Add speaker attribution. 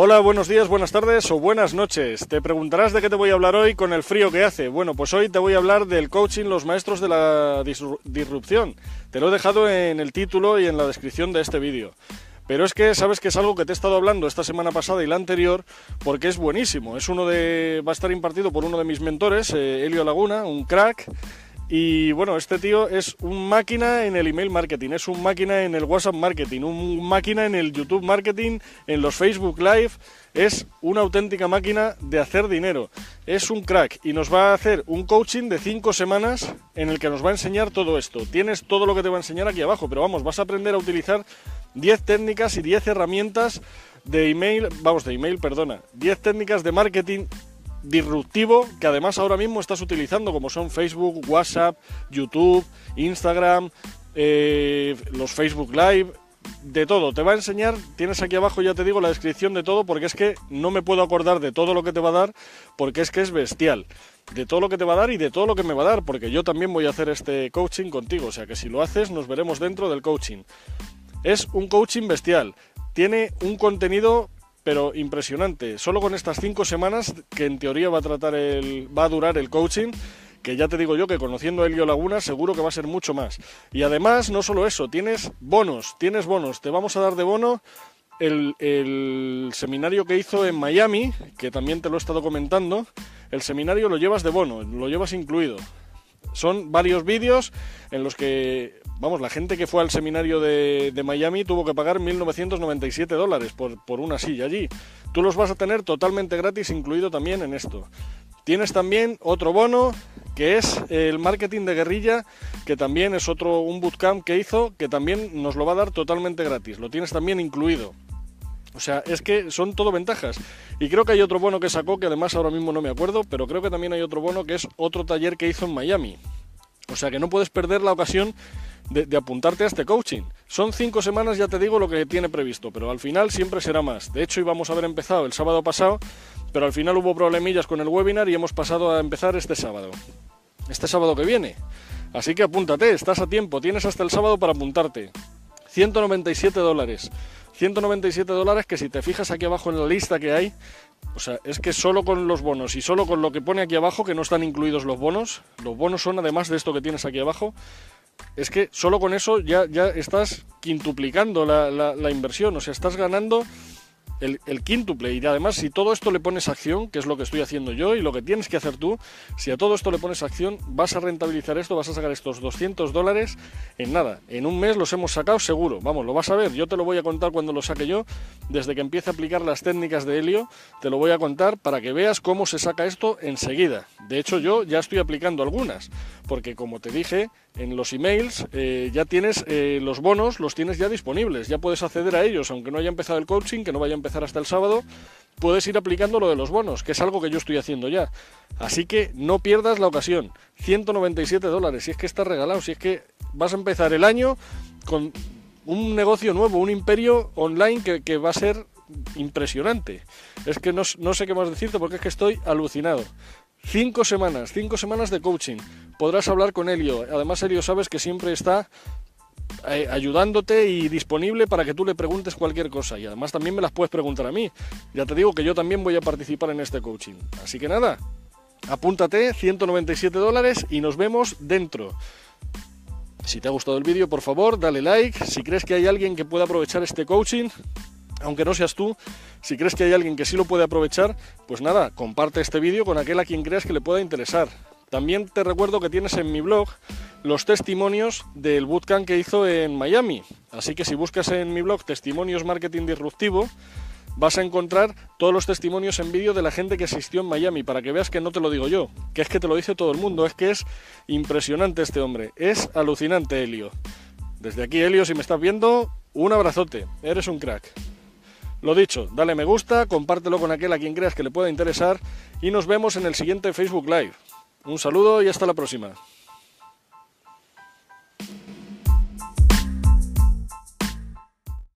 Speaker 1: Hola, buenos días, buenas tardes o buenas noches. Te preguntarás de qué te voy a hablar hoy con el frío que hace. Bueno, pues hoy te voy a hablar del coaching Los Maestros de la Disrupción. Te lo he dejado en el título y en la descripción de este vídeo. Pero es que sabes que es algo que te he estado hablando esta semana pasada y la anterior porque es buenísimo. Es uno de va a estar impartido por uno de mis mentores, eh, Elio Laguna, un crack y bueno, este tío es un máquina en el email marketing, es un máquina en el WhatsApp marketing, un máquina en el YouTube marketing, en los Facebook Live, es una auténtica máquina de hacer dinero. Es un crack y nos va a hacer un coaching de 5 semanas en el que nos va a enseñar todo esto. Tienes todo lo que te va a enseñar aquí abajo, pero vamos, vas a aprender a utilizar 10 técnicas y 10 herramientas de email, vamos, de email, perdona, 10 técnicas de marketing disruptivo que además ahora mismo estás utilizando como son Facebook, WhatsApp, YouTube, Instagram, eh, los Facebook Live, de todo. Te va a enseñar, tienes aquí abajo ya te digo la descripción de todo porque es que no me puedo acordar de todo lo que te va a dar porque es que es bestial. De todo lo que te va a dar y de todo lo que me va a dar porque yo también voy a hacer este coaching contigo. O sea que si lo haces nos veremos dentro del coaching. Es un coaching bestial. Tiene un contenido pero impresionante. Solo con estas cinco semanas que en teoría va a tratar el, va a durar el coaching, que ya te digo yo que conociendo a Elio Laguna seguro que va a ser mucho más. Y además, no solo eso, tienes bonos, tienes bonos. Te vamos a dar de bono el, el, seminario que hizo en Miami, que también te lo he estado comentando. El seminario lo llevas de bono, lo llevas incluido. Son varios vídeos en los que vamos, la gente que fue al seminario de, Miami tuvo que pagar 1.997 dólares por, por una silla allí. Tú los vas a tener totalmente gratis, incluido también en esto. Tienes también otro bono que es el marketing de guerrilla, que también es otro un bootcamp que hizo, que también nos lo va a dar totalmente gratis. Lo tienes también incluido. O sea, es que son todo ventajas. Y creo que hay otro bono que sacó, que además ahora mismo no me acuerdo, pero creo que también hay otro bono que es otro taller que hizo en Miami. O sea que no puedes perder la ocasión de, apuntarte a este coaching. Son cinco semanas, ya te digo, lo que tiene previsto, pero al final siempre será más. De hecho, íbamos a haber empezado el sábado pasado, pero al final hubo problemillas con el webinar y hemos pasado a empezar este sábado. Este sábado que viene. Así que apúntate, estás a tiempo, tienes hasta el sábado para apuntarte. 197 dólares. 197 dólares que si te fijas aquí abajo en la lista que hay, o sea, es que solo con los bonos y solo con lo que pone aquí abajo, que no están incluidos los bonos, los bonos son además de esto que tienes aquí abajo, es que solo con eso ya, ya estás quintuplicando la, la inversión, o sea, estás ganando el, el quíntuple. Y además, si todo esto le pones acción, que es lo que estoy haciendo yo y lo que tienes que hacer tú, si a todo esto le pones acción, vas a rentabilizar esto, vas a sacar estos 200 dólares en nada. En un mes los hemos sacado seguro. Vamos, lo vas a ver. Yo te lo voy a contar cuando lo saque yo. Desde que empiece a aplicar las técnicas de helio, te lo voy a contar para que veas cómo se saca esto enseguida. De hecho, yo ya estoy aplicando algunas, porque como te dije, en los emails eh, ya tienes eh, los bonos, los tienes ya disponibles, ya puedes acceder a ellos, aunque no haya empezado el coaching, que no vaya a empezar hasta el sábado, puedes ir aplicando lo de los bonos, que es algo que yo estoy haciendo ya. Así que no pierdas la ocasión, 197 dólares, si es que está regalado, si es que vas a empezar el año con un negocio nuevo, un imperio online que, va a ser impresionante. Es que no, no sé qué más decirte porque es que estoy alucinado. Cinco semanas, cinco semanas de coaching. Podrás hablar con Elio. Además, Elio sabes que siempre está eh, ayudándote y disponible para que tú le preguntes cualquier cosa. Y además también me las puedes preguntar a mí. Ya te digo que yo también voy a participar en este coaching. Así que nada, apúntate, 197 dólares y nos vemos dentro. Si te ha gustado el vídeo, por favor, dale like. Si crees que hay alguien que pueda aprovechar este coaching, aunque no seas tú, si crees que hay alguien que sí lo puede aprovechar, pues nada, comparte este vídeo con aquel a quien creas que le pueda interesar. También te recuerdo que tienes en mi blog los testimonios del bootcamp que hizo en Miami. Así que si buscas en mi blog Testimonios Marketing Disruptivo, vas a encontrar todos los testimonios en vídeo de la gente que asistió en Miami, para que veas que no te lo digo yo, que es que te lo dice todo el mundo, es que es impresionante este hombre, es alucinante Helio. Desde aquí Helio, si me estás viendo, un abrazote, eres un crack. Lo dicho, dale me gusta, compártelo con aquel a quien creas que le pueda interesar y nos vemos en el siguiente Facebook Live. Un saludo y hasta la próxima.